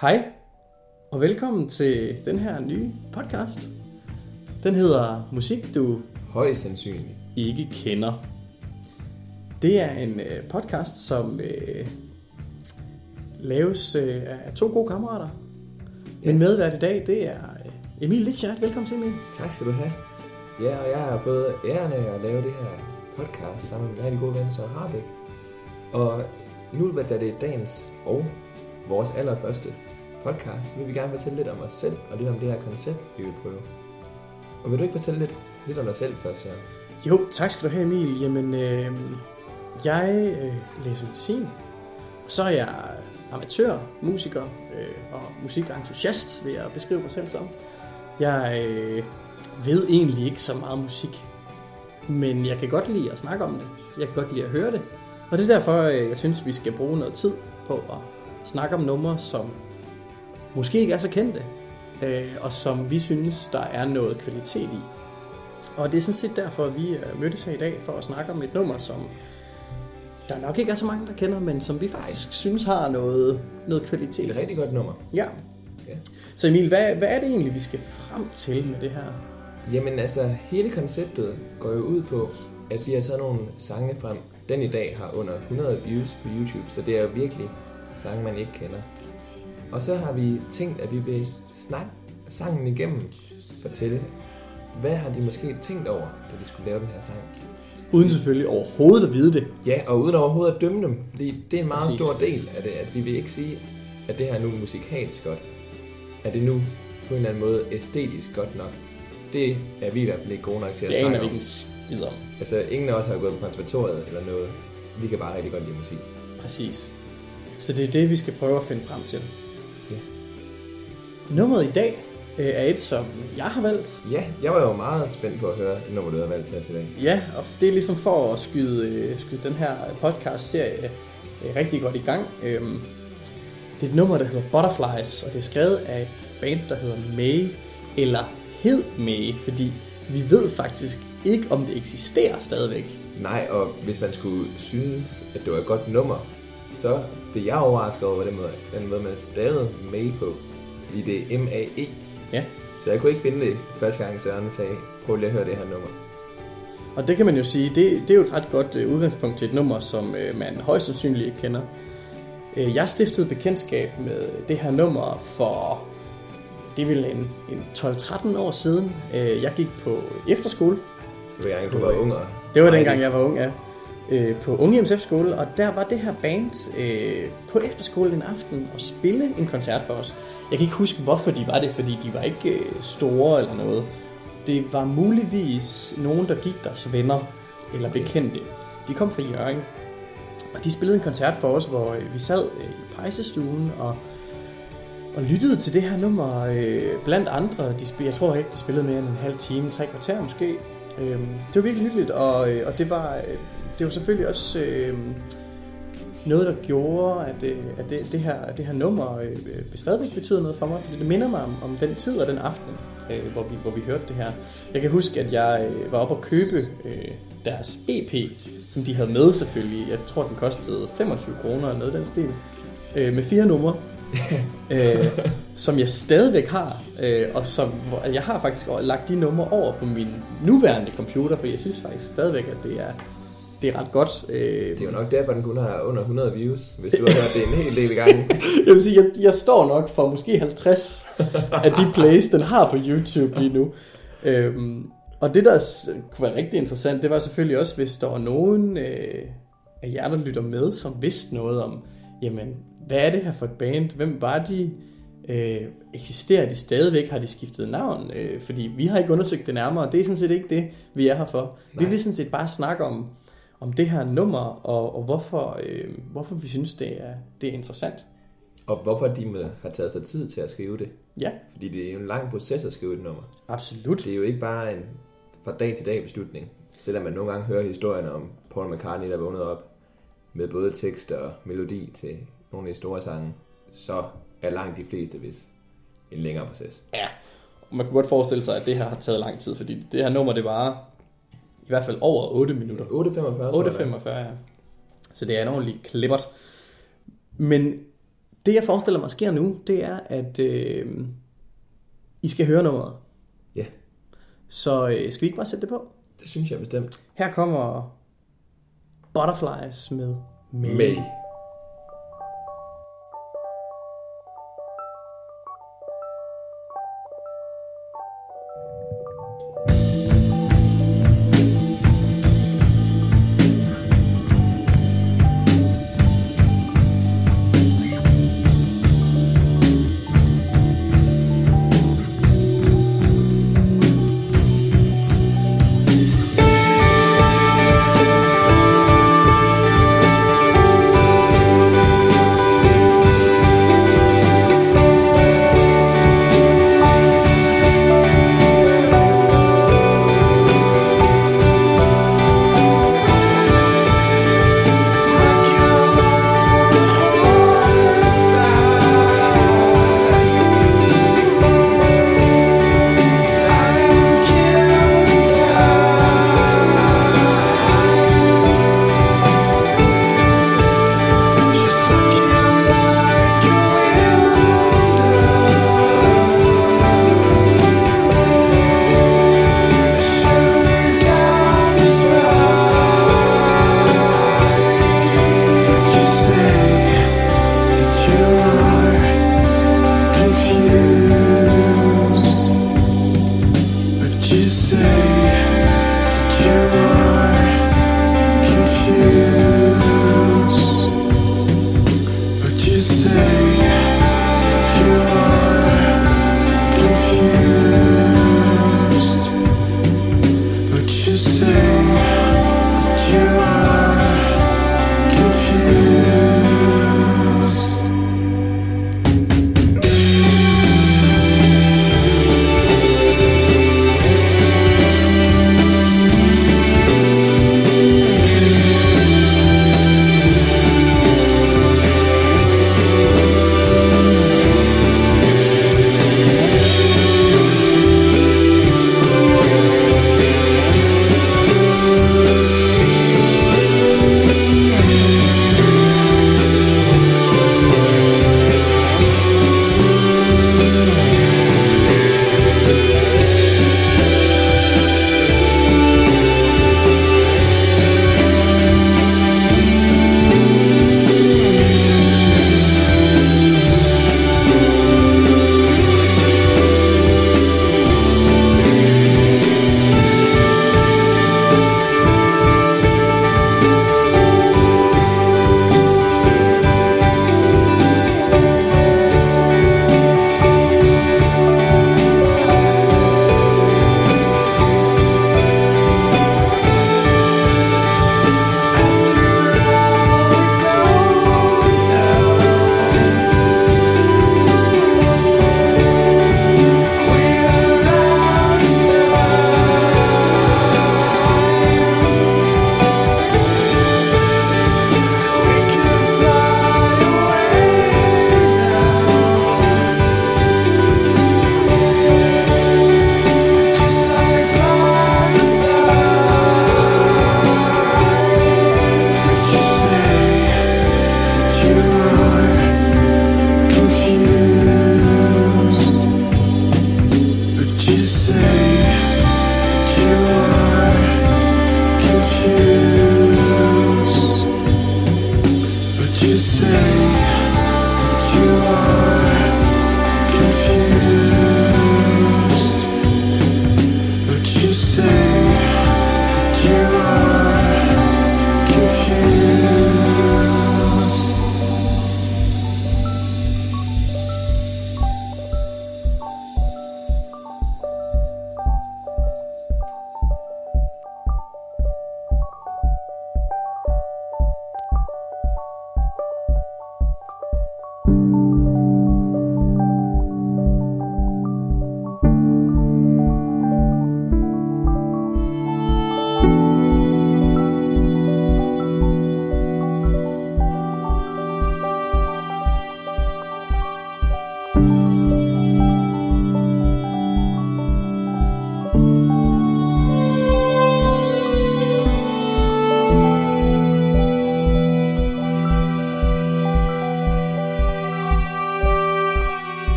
Hej, og velkommen til den her nye podcast. Den hedder Musik, du Højst sandsynligt. ikke kender. Det er en øh, podcast, som øh, laves øh, af to gode kammerater. Min medvært i dag, det er øh, Emil Likschert. Velkommen til, Emil. Tak skal du have. Ja, og jeg har fået æren af at lave det her podcast sammen med min rigtig gode ven Søren Harbeck. Og nu, hvad da det er dagens og vores allerførste podcast, vil vi gerne fortælle lidt om os selv og lidt om det her koncept, vi vil prøve. Og vil du ikke fortælle lidt, lidt om dig selv først, Søren? Jo, tak skal du have, Emil. Jamen, øh, jeg øh, læser medicin. Og så er jeg amatør, musiker øh, og musikentusiast, vil jeg beskrive mig selv som. Jeg øh, ved egentlig ikke så meget musik, men jeg kan godt lide at snakke om det. Jeg kan godt lide at høre det. Og det er derfor, øh, jeg synes, vi skal bruge noget tid på at snakke om numre, som måske ikke er så kendte, øh, og som vi synes, der er noget kvalitet i. Og det er sådan set derfor, at vi er mødtes her i dag for at snakke om et nummer, som der nok ikke er så mange, der kender, men som vi faktisk synes har noget, noget kvalitet. et rigtig godt nummer. Ja. Ja. Så Emil, hvad, hvad er det egentlig, vi skal frem til med det her? Jamen altså, hele konceptet går jo ud på, at vi har taget nogle sange frem. Den i dag har under 100 views på YouTube, så det er jo virkelig sange, man ikke kender. Og så har vi tænkt, at vi vil snakke sangen igennem, fortælle, hvad har de måske tænkt over, da de skulle lave den her sang. Uden selvfølgelig overhovedet at vide det. Ja, og uden overhovedet at dømme dem, fordi det er en meget Præcis. stor del af det, at vi vil ikke sige, at det her nu er musikalsk godt. Er det nu på en eller anden måde æstetisk godt nok? Det er vi i hvert fald ikke gode nok til at Det aner snakke vi om. ikke en skid om. Altså, ingen af os har gået på konservatoriet eller noget. Vi kan bare rigtig godt lide musik. Præcis. Så det er det, vi skal prøve at finde frem til. Ja. Nummeret i dag øh, er et, som jeg har valgt. Ja, jeg var jo meget spændt på at høre det nummer, du har valgt til os i dag. Ja, og det er ligesom for at skyde, øh, skyde den her podcast-serie øh, rigtig godt i gang. Øhm, det er et nummer, der hedder Butterflies, og det er skrevet af et band, der hedder May, eller hed May, fordi vi ved faktisk ikke, om det eksisterer stadigvæk. Nej, og hvis man skulle synes, at det var et godt nummer, så blev jeg overrasket over den måde, den måde man stavede May på. Fordi det er M-A-E. Ja, Så jeg kunne ikke finde det første gang Søren sagde, prøv lige at høre det her nummer. og det kan man jo sige, det, det er jo et ret godt øh, udgangspunkt til et nummer, som øh, man højst sandsynligt ikke kender. Øh, Jeg stiftede bekendtskab med det her nummer for, det er vel en, en 12-13 år siden. Øh, Jeg gik på efterskole. Det var gang, du var ung. Det var dengang, jeg var ung, ja. Øh, På Unge Hjems skole og der var det her band øh, på efterskole en aften og spille en koncert for os. Jeg kan ikke huske, hvorfor de var det, fordi de var ikke øh, store eller noget. Det var muligvis nogen, der gik deres venner eller bekendte. De kom fra Jørgen, og de spillede en koncert for os, hvor øh, vi sad øh, i pejsestuen og, og lyttede til det her nummer. Øh, blandt andre, de jeg tror ikke, de spillede mere end en halv time, tre kvarter måske. Øh, det var virkelig hyggeligt, og, øh, og det var øh, det var selvfølgelig også øh, noget, der gjorde, at, øh, at det, det, her, det her nummer øh, øh, stadigvæk betyder noget for mig, fordi det minder mig om, om den tid og den aften, øh, hvor, vi, hvor vi hørte det her. Jeg kan huske, at jeg øh, var oppe og købe øh, deres EP, som de havde med selvfølgelig. Jeg tror, den kostede 25 kroner eller noget den stil, øh, med fire numre. øh, som jeg stadigvæk har, øh, og som hvor, jeg har faktisk lagt de numre over på min nuværende computer, for jeg synes faktisk stadigvæk, at det er, det er ret godt. Øh, Det er jo nok derfor, den kun har under 100 views, hvis du har hørt det en hel del i gang. jeg vil sige, jeg, jeg står nok for måske 50 af de plays, den har på YouTube lige nu. Øhm, og det, der kunne være rigtig interessant, det var selvfølgelig også, hvis der var nogen øh, af jer, der lytter med, som vidste noget om, jamen, hvad er det her for et band? Hvem var de? Øh, eksisterer de stadigvæk? Har de skiftet navn? Øh, fordi vi har ikke undersøgt det nærmere. Det er sådan set ikke det, vi er her for. Vi Nej. vil sådan set bare snakke om, om det her nummer, og, og hvorfor, øh, hvorfor vi synes, det er, det er interessant. Og hvorfor de må have taget sig tid til at skrive det. Ja, Fordi det er jo en lang proces at skrive et nummer. absolut. Det er jo ikke bare en fra dag til dag beslutning. Selvom man nogle gange hører historierne om Paul McCartney, der vågnede op med både tekst og melodi til nogle af de store sange, så er langt de fleste hvis en længere proces. Ja, og man kunne godt forestille sig, at det her har taget lang tid, fordi det her nummer, det var i hvert fald over 8 minutter. 8.45 tror jeg. 8.45, ja. Så det er en ordentlig klippert. Men Det jeg forestiller mig sker nu, det er, at øh, I skal høre nummeret. Ja, Så øh, skal vi ikke bare sætte det på? det synes jeg bestemt. Her kommer Butterflies med. May. May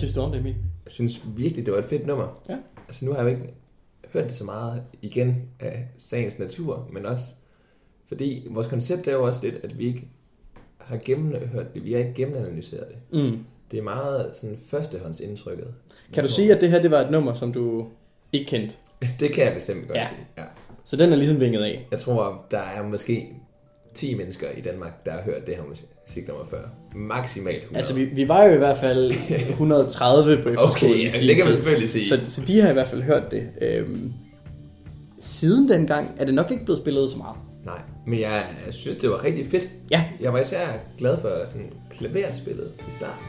synes du om det, Emil? Jeg synes virkelig, det var et fedt nummer. Ja. Altså nu har jeg jo ikke hørt det så meget igen af sagens natur, men også fordi vores koncept er jo også lidt, at vi ikke har gennemhørt det, vi har ikke gennemanalyseret det. Mm. Det er meget sådan førstehåndsindtrykket. Kan du sige, at det her det var et nummer, som du ikke kendte? Det kan jeg bestemt godt Ja. sige. Ja. Så den er ligesom vinget af. Jeg tror, der er måske 10 mennesker i Danmark, der har hørt det her musiknummer før. Maksimalt 100. Altså, vi, vi var jo i hvert fald 130 på FCK Okay, i ja, det kan man selvfølgelig sige. Så, så de har i hvert fald hørt det. Øhm, siden dengang er det nok ikke blevet spillet så meget. Nej, men jeg synes, det var rigtig fedt. Ja, Jeg var især glad for sådan klaverspillet i starten.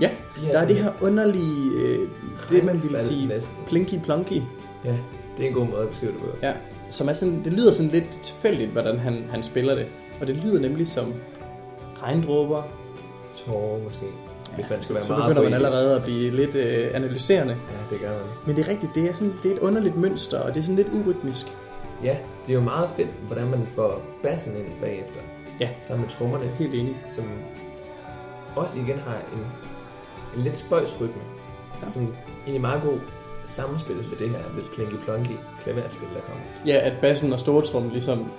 ja. De er Der er det her underlige, øh, det man ville sige, næsten. plinky plonky. Ja, det er en god måde at beskrive det på. Ja, som er sådan, det lyder sådan lidt tilfældigt, hvordan han, han spiller det. Og det lyder nemlig som regndråber. Tårer måske, hvis man skal være Så meget begynder man allerede at blive lidt øh, analyserende. Ja, det gør man. Men det er rigtigt, det er, sådan, det er et underligt mønster, og det er sådan lidt urytmisk. Ja, det er jo meget fedt, hvordan man får bassen ind bagefter. Ja. Sammen med trommerne, Helt enig. som også igen har en, en lidt spøjsrytme, Ja. ja. som egentlig meget god sammenspil med det her lidt plinky plonky klaverspil, der kommer. Ja, at bassen og stortrum ligesom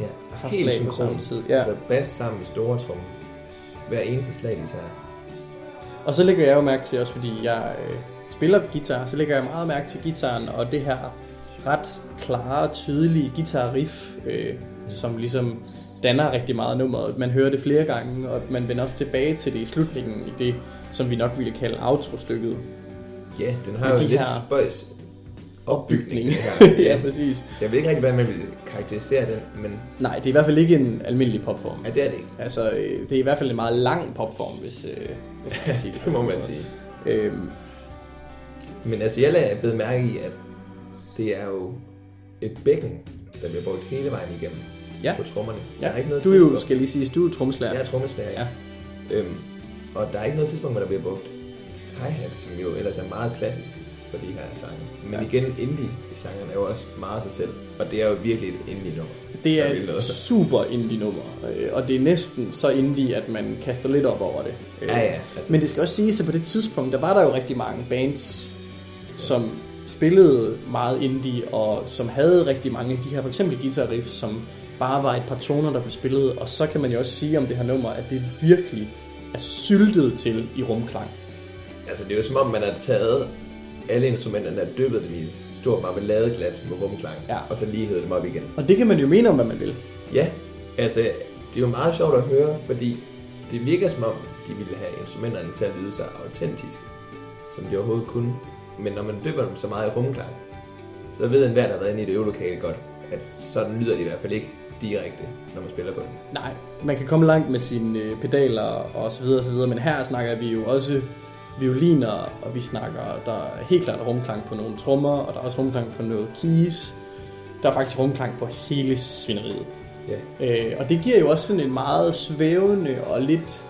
Ja, har helt synkron. tid. Ja. Altså bas sammen med store tromme. Hver eneste slag, de tager. Og så lægger jeg jo mærke til også, fordi jeg øh, spiller guitar, så lægger jeg meget mærke til gitaren og det her ret klare, tydelige guitar-riff, øh, som ligesom danner rigtig meget nummeret. Man hører det flere gange, og man vender også tilbage til det i slutningen i det, som vi nok ville kalde outro-stykket. Ja, den har jo de lidt her spøjs opbygning. det her. ja. præcis. Jeg ved ikke rigtig, hvordan man vil karakterisere den, men Nej, det er i hvert fald ikke en almindelig popform. ja, det er det ikke. Altså, øh, det er i hvert fald en meget lang popform, hvis, øh, hvis man kan sige det. Det må man sige. Øhm, Men altså, jeg lagde blevet mærke i, at det er jo et bækken, der bliver brugt hele vejen igennem Ja. på trommerne. ja. Der er ikke noget du er jo, skal lige sige, du er trommeslager. Jeg er trommeslager, Ja. ja. Øhm, og der er ikke noget tidspunkt, hvor der bliver brugt hi-hat, som jo ellers er meget klassisk for de her sange. Men Ja. igen, indie-sangerne er jo også meget sig selv, og det er jo virkelig et indie-nummer. Det er vil noget. et super indie-nummer, øh, og det er næsten så indie, at man kaster lidt op over det. Øh, Ja, ja, altså- Men det skal også siges, at på det tidspunkt, der var der jo rigtig mange bands, som spillede meget indie, og som havde rigtig mange af de her, for eksempel guitar riffs, som bare var et par toner, der blev spillet, og så kan man jo også sige om det her nummer, at det virkelig er syltet til i rumklang. Altså, det er jo som om, man har taget alle instrumenterne og dyppet dem i et stort marmeladeglas med rumklang, Ja. og så lige hævet dem op igen. Og det kan man jo mene om, hvad man vil. Ja, altså, det er jo meget sjovt at høre, fordi det virker som om, de ville have instrumenterne til at lyde så autentiske, som de overhovedet kunne. Men når man dypper dem så meget i rumklang, så ved enhver, der har været inde i det øvelokale godt, at sådan lyder de i hvert fald ikke direkte, når man spiller på dem. Nej, man kan komme langt med sine øh, pedaler og så videre og så videre, men her snakker vi jo også violiner, og vi snakker, der er helt klart rumklang på nogle trommer, og der er også rumklang på noget keys. Der er faktisk rumklang på hele svineriet. Ja. Øh, og det giver jo også sådan en meget svævende og lidt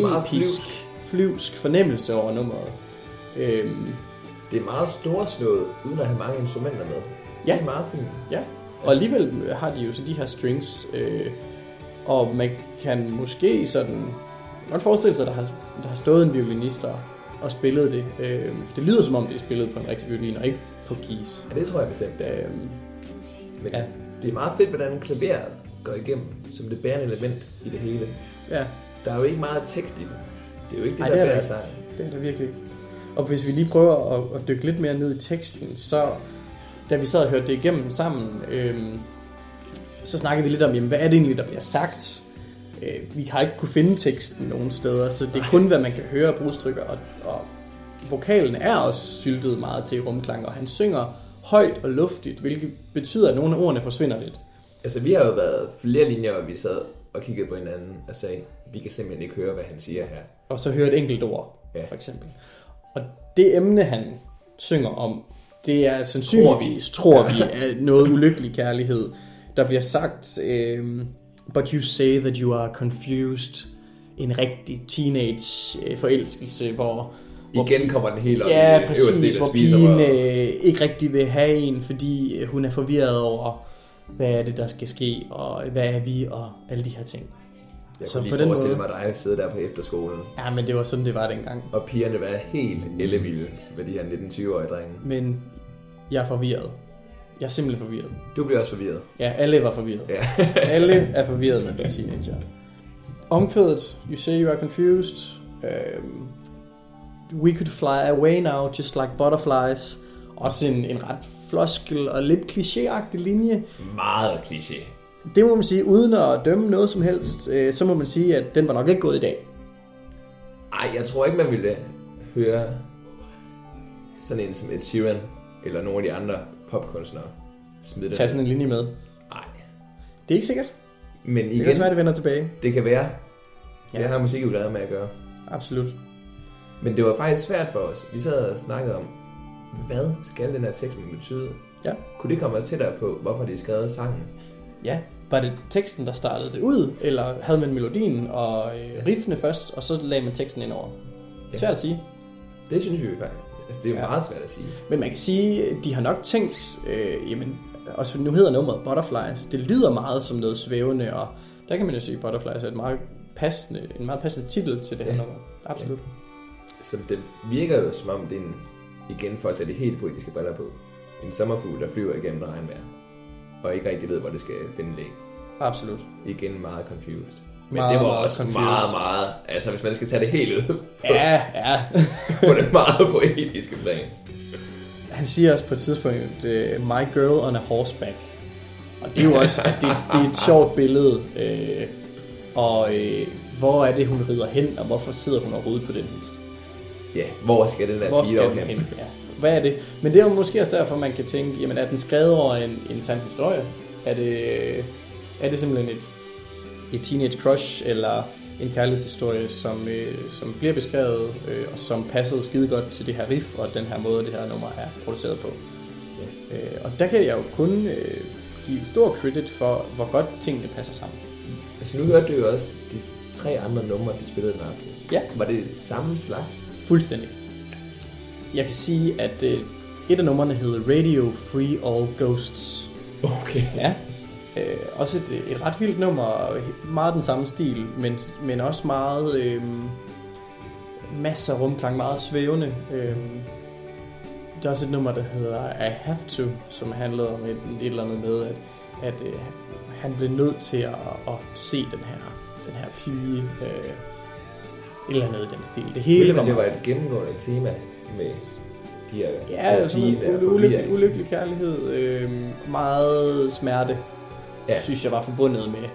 Meget episk, flyvsk fornemmelse over nummeret. Øhm, Det er meget storslået, uden at have mange instrumenter med. Ja. Det er meget fint. Ja, og alligevel har de jo så de her strings, øh, og man kan måske sådan godt forestille sig, at der har, der har stået en violinist og, og spillet det. Øh, det lyder som om, det er spillet på en rigtig violin, og ikke på keys. Ja, det tror jeg bestemt. Øh, Men Ja. det er meget fedt, hvordan klaveret går igennem som det bærende element i det hele. ja, Der er jo ikke meget tekst i den. Det er jo ikke det, Ej, der det er bærer sangen. det er der virkelig ikke. Og hvis vi lige prøver at, at dykke lidt mere ned i teksten, så da vi sad og hørte det igennem sammen, øh, så snakkede vi lidt om, jamen, hvad er det egentlig, der bliver sagt? Øh, vi har ikke kunne finde teksten nogen steder, så det er kun, hvad man kan høre af brudstykker, og, og vokalen er også syltet meget til rumklang, og han synger højt og luftigt, hvilket betyder, at nogle af ordene forsvinder lidt. Altså, vi har jo været flere linjer, hvor vi sad og kiggede på hinanden og sagde, vi kan simpelthen ikke høre, hvad han siger her. Og så høre et enkelt ord, Ja. for eksempel. Og det emne, han synger om, det er sandsynligvis, tror vi, er noget ulykkelig kærlighed. Der bliver sagt, øhm, but you say that you are confused. En rigtig teenage øh, forelskelse, hvor... hvor Igen kommer den helt op i Ja, øverste præcis, del hvor pigen øh, ikke rigtig vil have en, fordi øh, hun er forvirret over, hvad er det, der skal ske, og hvad er vi, og alle de her ting. Jeg Så kunne på lige den forestille måde- mig dig sidde der på efterskolen, Ja, men det var sådan, det var dengang. og pigerne var helt ellevilde med de her 19-20-årige drenge. Men jeg er forvirret. Jeg er simpelthen forvirret. Du bliver også forvirret. Ja, alle var forvirret. Ja. alle er forvirret med de teenager. Omkvædet, you say you are confused. Um, we could fly away now, just like butterflies. Også en, en ret floskel og lidt klichéagtig linje. Meget kliché. Det må man sige, uden at dømme noget som helst, øh, så må man sige, at den var nok ikke gået i dag. Ej, jeg tror ikke, man ville høre sådan en som Ed Sheeran, eller nogle af de andre popkunstnere smide det. Tag sådan en linje med. Nej. Det er ikke sikkert. Men Det kan igen, også være, det vender tilbage. det kan være. Ja. Det har musikudladet med at gøre. Absolut. Men det var faktisk svært for os. Vi sad og snakkede om, hvad skal den her tekst betyde? Ja. Kunne det komme os tættere på, hvorfor de skrev sangen? Ja, var det teksten, der startede det ud, eller havde man melodien og øh, riffene først, og så lagde man teksten ind over? Ja. Svært at sige. Det synes vi jo faktisk. Altså, det er jo Ja. ja. meget svært at sige. Men man kan sige, de har nok tænkt, øh, jamen, også nu hedder nummeret Butterflies, det lyder meget som noget svævende, og der kan man jo sige, Butterflies er et meget passende, en meget passende titel til det her Ja. nummer. Absolut. Så det virker jo som om, det er en, igen for at tage det helt poetiske briller på, en sommerfugl, der flyver igennem regnvejr, og ikke rigtig ved, hvor det skal finde det. Absolut. Igen meget confused. Men Meget, det var også confused. meget, meget, altså hvis man skal tage det helt ud på, Ja, ja. på det meget poetiske plan. Han siger også på et tidspunkt, uh, my girl on a horseback. Og det er jo også, altså det er, det er et sjovt billede. Øh, og øh, hvor er det, hun rider hen, og hvorfor sidder hun overhovedet på den hest? Ja, hvor skal den der Hvor skal den hen? hen? Ja. Hvad er det? Men det er jo måske også derfor, man kan tænke, jamen er den skrevet over en, en sand historie? Er det, er det simpelthen et, et teenage crush, eller en kærlighedshistorie, som, øh, som bliver beskrevet, øh, og som passede skide godt til det her riff, og den her måde, det her nummer er produceret på. Ja. Øh, og der kan jeg jo kun øh, give stor credit for, hvor godt tingene passer sammen. Altså nu hørte du jo også de tre andre numre, de spillede den aften. Ja. Var det samme slags? Fuldstændig. Jeg kan sige, at øh, et af numrene hedder Radio Free All Ghosts. Okay. Ja. Øh, også et, et ret vildt nummer, og meget den samme stil, men, men også meget øh, masser af rumklang, meget svævende. Øh, der er også et nummer, der hedder I Have To, som handlede om et, et eller andet med, at, at øh, han blev nødt til at, at se den her, den her pige. Øh, et eller andet i den stil. Det hele Men var det var et gennemgående tema med de her Ja, en der ulykkelig, ulykkelig kærlighed. Øh, meget smerte, ja. Synes jeg var forbundet med,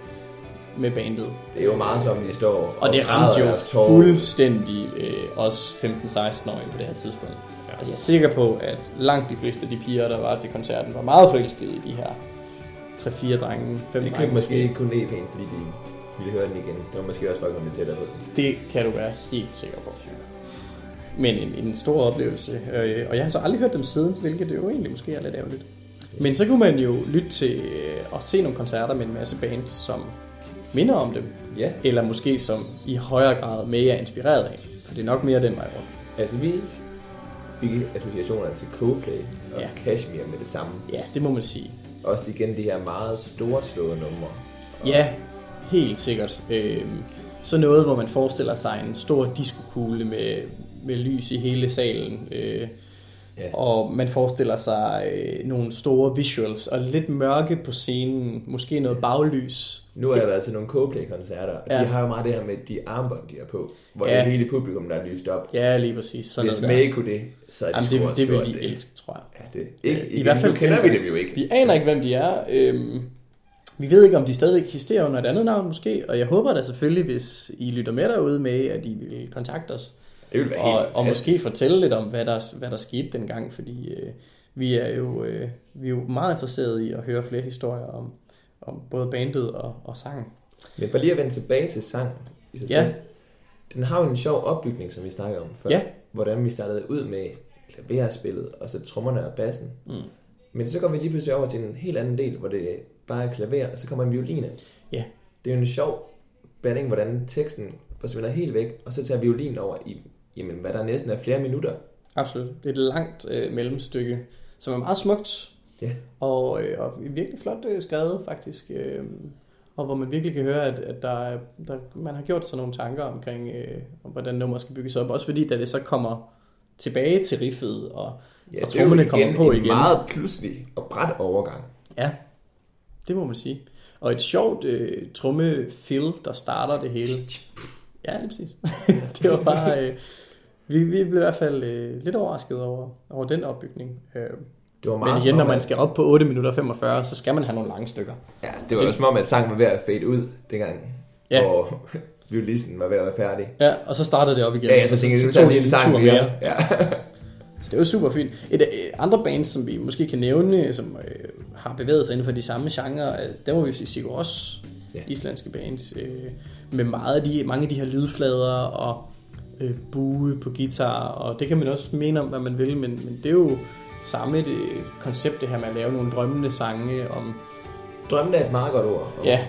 med bandet. Det er jo meget som, de står Og det græder ramte jo fuldstændig øh, os 15-16-årige på det her tidspunkt. Ja. Altså jeg er sikker på, at langt de fleste af de piger, der var til koncerten, var meget forelskede i de her 3-4 drenge, 5 De købte måske ikke kun EP'en, fordi de ville høre den igen. Det var måske også bare kommet tættere på den. Det kan du være helt sikker på. Men en, en stor oplevelse. Øh, og jeg har så aldrig hørt dem siden, hvilket jo egentlig måske er lidt ærgerligt. Men så kunne man jo lytte til øh, og se nogle koncerter med en masse bands, som minder om dem. Ja, Eller måske som i højere grad mere er inspireret af. For det er nok mere den vej rundt. altså vi fik associationer til Coldplay og Ja. Kashmir med det samme. Ja, det må man sige. Også igen de her meget storslåede numre. Ja, helt sikkert. Øhm, så noget, hvor man forestiller sig en stor diskokugle med, med lys i hele salen. Øh, Ja. Og man forestiller sig øh, nogle store visuals og lidt mørke på scenen. Måske noget baglys. Nu har jeg været til nogle Coldplay-koncerter, og Ja. de har jo meget det her med de armbånd, de har på, hvor Ja. det hele publikum, der er lyst op. Ja, lige præcis. Sådan Hvis. May kunne det, så er de Jamen, det, det vil de elske, tror jeg. Ja, det ikke, I igen, hvert fald nu kender vi dem jo ikke. Vi aner ikke, hvem de er. Øhm, vi ved ikke, om de stadigvæk eksisterer under et andet navn måske, og jeg håber da selvfølgelig, hvis I lytter med derude med, at I vil kontakte os. Det ville være helt Og, og fantastisk. måske fortælle lidt om, hvad der, hvad der skete dengang, fordi øh, vi, er jo, øh, vi er jo meget interesserede i at høre flere historier om, om både bandet og, og sangen. Men for lige at vende tilbage til sangen i sig Ja. selv. Den har jo en sjov opbygning, som vi snakkede om før. Ja. Hvordan vi startede ud med klaverspillet, og så trommerne og bassen. Mm. Men så går vi lige pludselig over til en helt anden del, hvor det bare er klaver, og så kommer en violin ind. Ja. Det er jo en sjov blanding, hvordan teksten forsvinder helt væk, og så tager violin over i, jamen, hvad der næsten er flere minutter. Absolut. Det er et langt øh, mellemstykke, som er meget smukt, Ja. og, øh, og virkelig flot øh, skrevet faktisk. Øh, og hvor man virkelig kan høre, at, at der, er- der, man har gjort sig nogle tanker omkring, øh, om hvordan nummer skal bygges op. Også fordi, da det så kommer tilbage til riffet, og, Ja, og er trommerne kommer igen på en igen. meget pludselig og bræt overgang. Ja, det må man sige. Og et sjovt øh, tromme-fill, der starter det hele. Ja, lige præcis. det var bare... Øh, vi, vi blev i hvert fald øh, lidt overrasket over, over den opbygning. Øh, Det var meget men igen, når man skal op på 8 minutter og 45, så skal man have nogle lange stykker. Ja, det var jo som om, at sangen var ved at fade ud dengang, Ja. hvor violisten var ved at være færdig. Ja, og så startede det op igen. Ja, ja, så tænkte jeg, tager det vi en sang mere. Ja. Så det var super fint. Et øh, andre bands, som vi måske kan nævne, som øh, har bevæget sig inden for de samme genrer, altså, der må vi sige Sigur Ros, Ja. islandske bands, øh, med meget af de, mange af de her lydflader og øh, bue på guitar, og det kan man også mene om, hvad man vil, men, men det er jo samme det koncept, det her med at lave nogle drømmende sange om, Drømmen er et meget godt ord. Ja.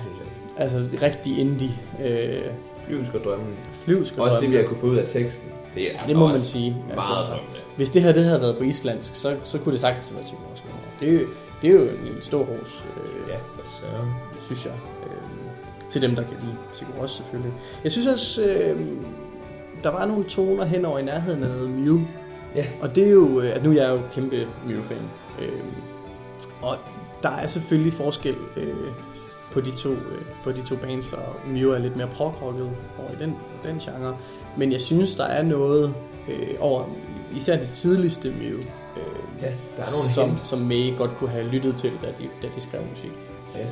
altså rigtig indie, øh, Flyvsk og drømmen. flyvsk og Også det, vi drømmende. har kunne få ud af teksten. Det er Ja, det må man sige. Meget Altså, drømmende. Hvis det her det havde været på islandsk, så, så kunne det sagtens været Sigur Ros. Det er jo, det er jo en stor ros, øh, Ja, for søren. synes jeg. Øh, til dem, der kan lide Sigur Ros selvfølgelig. Jeg synes også, øh, der var nogle toner henover i nærheden af noget Mew. Ja. Og det er jo, øh, at nu er jeg jo kæmpe Mew-fan. Øh, og der er selvfølgelig forskel øh, på, de to, øh, på de to bands, og Mew er lidt mere prog-rocket over i den, den genre. Men jeg synes, der er noget øh, over især det tidligste Mew, øh, Ja, der er nogle som, hint. som May godt kunne have lyttet til, da de, da de skrev musik. Ja.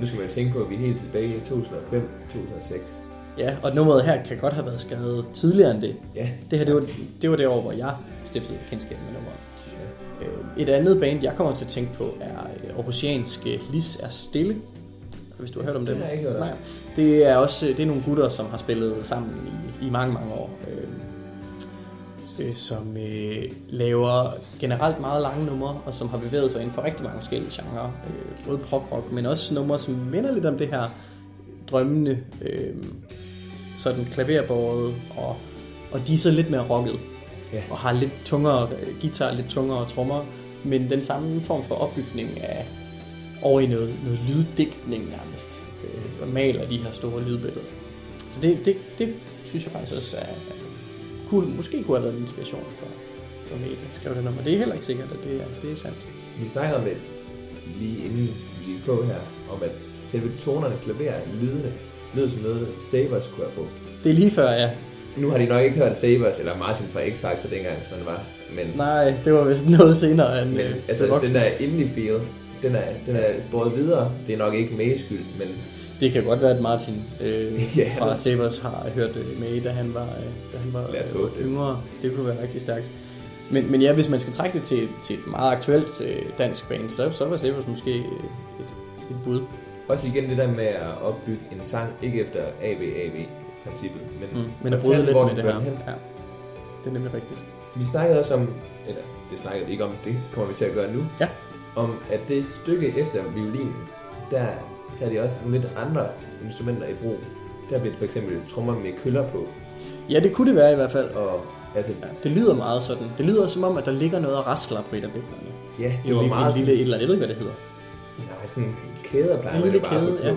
Nu skal man tænke på, at vi er helt tilbage i 2005-2006. Ja, og nummeret her kan godt have været skrevet tidligere end det. Ja, Det her, det var det, var det år, hvor jeg stiftede kendskab med nummeret. ja. Øh, Et andet band, jeg kommer til at tænke på, er øh, aarhusianske Lis er stille. Hvis du har hørt om Det dem. har jeg ikke hørt. Nej. Det er også det er nogle gutter, som har spillet sammen i, i mange, mange år. Øh, øh, som øh, laver generelt meget lange numre, og som har bevæget sig inden for rigtig mange forskellige genrer. Øh, både prog-rock, men også numre, som minder lidt om det her drømmende, øh, sådan klaverbåret, og, og de er så lidt mere rocket, Ja. og har lidt tungere guitar, lidt tungere trommer, men den samme form for opbygning af over i noget, noget lyddigtning nærmest, øh, og maler de her store lydbilleder. Så det, det, det synes jeg faktisk også er, kunne, måske kunne have været en inspiration for, for der skrev det nummer. Det er heller ikke sikkert, at det er, det er sandt. Vi snakkede om det lige inden vi gik på her, om at selve tonerne, klaver, lydene, lød som noget Savers kunne have brugt. Det er lige før, ja. Nu har de nok ikke hørt Savers eller Martin fra X-Factor dengang, som det var. Men, Nej, det var vist noget senere end men øh, altså, voksen. den der indie feel, den er, den er båret videre. Det er nok ikke med skyld, men Det kan godt være, at Martin øh, Ja. fra Savers har hørt øh, med, da han var, øh, da han var os håbe det. yngre. Det kunne være rigtig stærkt. Men, men ja, hvis man skal trække det til, til et meget aktuelt øh, dansk band, så, så var Savers måske øh, et, et bud. Også igen det der med at opbygge en sang, ikke efter ABAB-princippet, men, Mm. Men at bryde lidt hvor med det her. hen. Ja, det er nemlig rigtigt. Vi snakkede også om, eller det snakkede vi ikke om, det kommer vi til at gøre nu, Ja. om at det stykke efter violinen, der tager de også nogle lidt andre instrumenter i brug. Der bliver for eksempel trommer med køller på, Ja, det kunne det være i hvert fald. og altså, Ja, det lyder meget sådan. Det lyder som om, at der ligger noget og rasler på et af bækkenerne. ja, Det det var meget en lille et eller andet, jeg ved ikke, hvad det hedder. Nej, sådan kæder plejer man jo bare kæde, ja.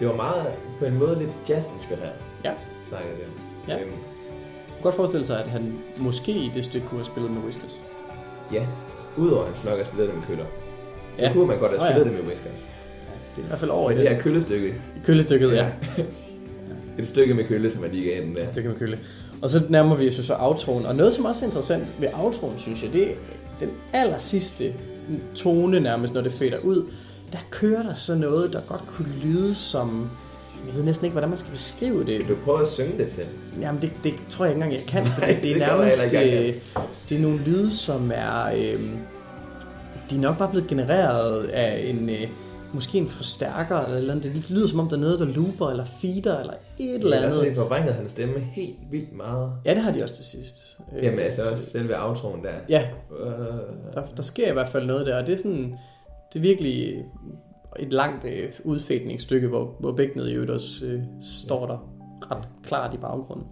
Det var meget, på en måde lidt jazz-inspireret, Ja. snakkede vi om. Ja. Øhm, Jeg kan godt forestille sig, at han måske i det stykke kunne have spillet med Whiskers. ja, udover at han nok har spillet det med køller, så Ja. kunne man godt have Nå ja. spillet det med Whiskers. Ja, det er i hvert fald over i det det, her køllestykke, i kølestykket, ja. et stykke med kølle, som er lige gav den der. Det kan man køle. Og så nærmer vi os jo så outroen. Og noget, som også er interessant ved outroen, synes jeg, det den aller sidste tone nærmest, når det fader ud. Der kører der så noget, der godt kunne lyde som... Jeg ved næsten ikke, hvordan man skal beskrive det. Kan du prøve at synge det selv? Jamen, det, det tror jeg ikke engang, jeg kan, for det, det er nærmest... ikke, øh, det er nogle lyde, som er... Øh, de er nok bare blevet genereret af en... Øh, måske en forstærker eller, et eller andet. Det lyder som om, der er noget, der looper eller feeder eller et eller Ja, andet. det forvrænget hans stemme helt vildt meget. Ja, det har de også til sidst. Øh, Jamen altså også selve outroen der. Ja, Øh, der, der sker i hvert fald noget der, og det er sådan, det er virkelig et langt øh, udfægningsstykke, hvor, hvor bækkenet i øvrigt også øh, står der ret klart i baggrunden.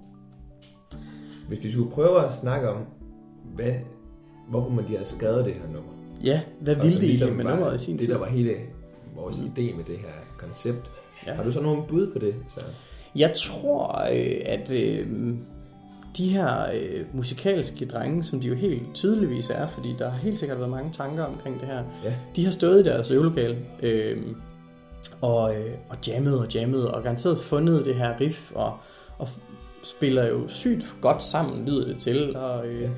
Hvis vi skulle prøve at snakke om, hvad, hvorfor man de har skrevet det her nummer. Ja, hvad Og ville de ligesom med var nummeret i sin Det tid? der var hele vores idé med det her koncept. Ja. Har du så nogen bud på det? Så? Jeg tror, øh, at øh, de her øh, musikalske drenge, som de jo helt tydeligvis er, fordi der har helt sikkert været mange tanker omkring det her, Ja. de har stået i deres øvelokale øh, og, øh, og jammet og jammet, og garanteret fundet det her riff, og, og spiller jo sygt godt sammen, lyder det til, og, øh, Ja.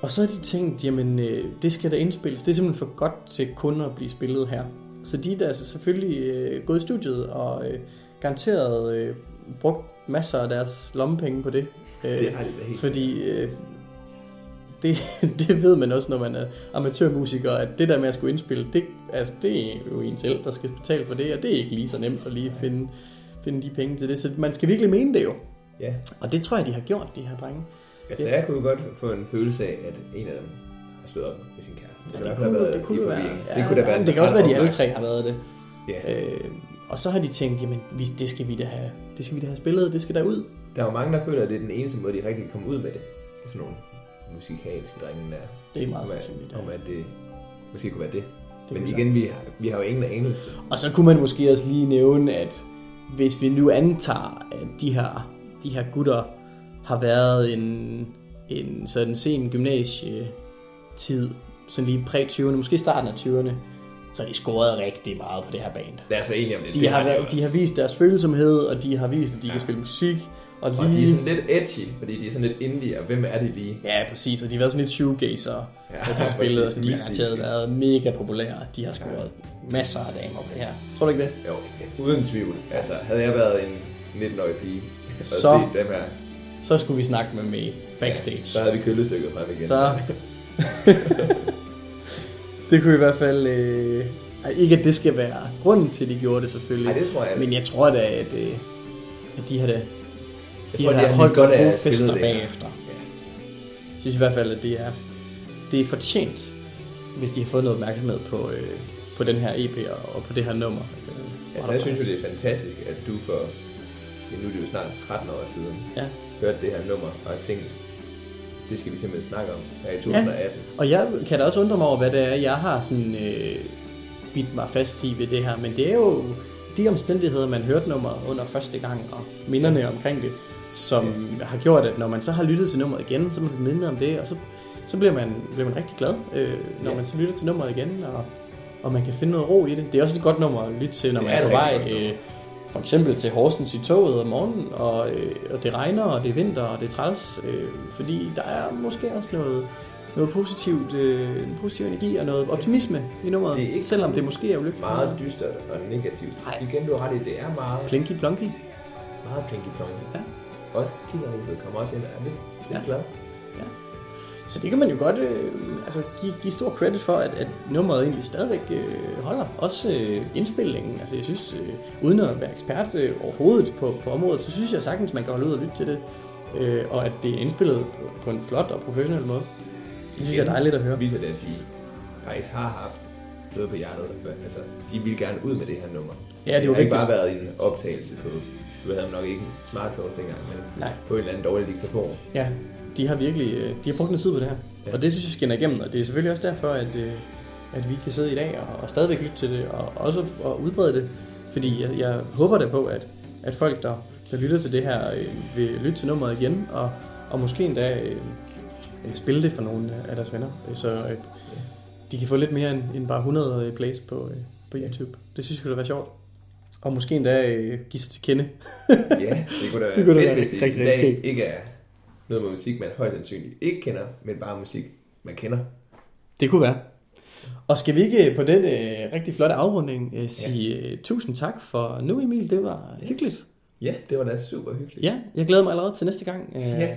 og så har de tænkt, jamen øh, det skal da indspilles, det er simpelthen for godt til kun at blive spillet her. Så de er da selvfølgelig øh, gået i studiet og øh, garanteret øh, brugt masser af deres lommepenge på det. Øh, Det har de da helt fordi øh, det, det ved man også, når man er amatørmusiker, at det der med at skulle indspille, det, altså, det er jo en selv, der skal betale for det, og det er ikke lige så nemt at lige finde, finde de penge til det. Så man skal virkelig mene det jo. Ja. Og det tror jeg, de har gjort, de her drenge. Altså, jeg kunne godt få en følelse af, at en af dem har slået op med sin kæreste. Ja, det, hvert fald kunne, have været det kunne det være. Ja, det kunne da være det kan også være, at de alle tre har været det. Ja. Øh, og så har de tænkt, jamen vi, det skal vi da have, det skal vi da have spillet, det skal der ud. Der er jo mange, der føler, at det er den eneste måde, de rigtig kan komme ud med det. Det sådan nogle musikalske drenge der. Det er meget sandsynligt. at, ja. om at det måske kunne være det. Det Men igen, vi har, vi har jo ingen anelse. Og så kunne man måske også lige nævne, at hvis vi nu antager, at de her, de her gutter har været en, en sådan sen gymnasietid, sådan lige præ-20'erne, måske starten af 20'erne, så har de scoret rigtig meget på det her band. Lad os være enige om det. De, det har, de, været, også. de har vist deres følsomhed, og de har vist, at de ja. kan spille musik. Og, Og de er lige... sådan lidt edgy, fordi de er sådan lidt indie, og hvem er de lige? Ja, præcis, og de har været sådan lidt shoegazer, Ja, ja, de har spillet, og de har været mega populære. De har scoret masser af damer på det her. Tror du ikke det? Jo, uden tvivl. Altså, havde jeg været en 19-årig pige og Så- set dem her, Så skulle vi snakke med mig backstage. så havde vi kølestykket frem igen. Så det kunne i hvert fald... Øh, ej, ikke at det skal være grunden til, at de gjorde det selvfølgelig. Nej, det tror jeg Men ikke. jeg tror da, at, øh, at de har da, Jeg de tror, har da holdt godt af fester bagefter. Ja. Jeg synes i hvert fald, at det er, det er fortjent, hvis de har fået noget opmærksomhed på, øh, på den her EP og, og på det her nummer. Øh, Altså, jeg synes jo, det er fantastisk, at du for, ja, nu er det jo snart 13 år siden, Ja. hørte det her nummer og har tænkt, det skal vi simpelthen snakke om her i 2018. Og jeg kan da også undre mig over, hvad det er, jeg har sådan øh, bidt mig fast i ved det her. Men det er jo de omstændigheder, man hørte nummeret under første gang, og minderne omkring det, som har gjort, at når man så har lyttet til nummeret igen, så man mindet om det, og så, så bliver, man, bliver man rigtig glad, øh, når Ja. man så lytter til nummeret igen, og, og man kan finde noget ro i det. Det er også et godt nummer at lytte til, når Det man er på vej øh, for eksempel til Horsens i toget om morgenen, og, øh, og det regner, og det er vinter, og det er træls, øh, fordi der er måske også noget, noget positivt, øh, en positiv energi og noget optimisme i nummeret, Det er ikke selvom det måske er ulykkeligt. Meget dystert og negativt. Nej. Igen, du har ret i, det er meget, Plinky plonky. meget plinky plonky. Ja. Også kisserhuset kommer også ind og er lidt, lidt Ja. glad. Så det kan man jo godt øh, altså give, give stor credit for, at, at nummeret egentlig stadigvæk øh, holder. Også øh, indspillingen. Altså jeg synes, øh, uden at være ekspert øh, overhovedet på, på området, så synes jeg sagtens, man kan holde ud og lytte til det. Øh, og at det er indspillet på, på en flot og professionel måde. Det synes jeg er dejligt at høre. viser det, at de faktisk har haft noget på hjertet. Altså, de vil gerne ud med det her nummer. Ja, det er jo har ikke vigtigt. bare været en optagelse på, du havde nok ikke en smartphone engang, men Nej. på en eller anden dårlig diktafon. Ja, de har virkelig øh, de har brugt noget tid på det her. Ja. Ja. Og det synes jeg skinner igennem, og det er selvfølgelig også derfor, at, øh, at vi kan sidde i dag og, og stadigvæk lytte til det, og også at udbrede det. Fordi jeg, jeg håber da på, at, at folk, der, der lytter til det her, øh, vil lytte til nummeret igen, og, og måske endda øh, øh, spille det for nogle af deres venner. Så øh, de kan få lidt mere end, end bare 100 plays på, øh, på Ja. YouTube. Det synes jeg kunne da være sjovt. Og måske endda øh, give sig til kende. Ja, det kunne da Det kunne da være det rigtig, i rigtig dag skægt. ikke er noget med musik, man højst sandsynligt ikke kender, men bare musik, man kender. Det kunne være. Og skal vi ikke på den øh, rigtig flotte afrunding øh, sige øh, tusind tak for nu, Emil. Det var hyggeligt. Ja, det var da super hyggeligt. Ja, jeg glæder mig allerede til næste gang, øh, Ja.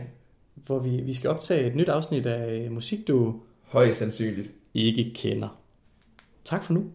hvor vi, vi skal optage et nyt afsnit af øh, musik, du Højst sandsynligt. ikke kender. Tak for nu.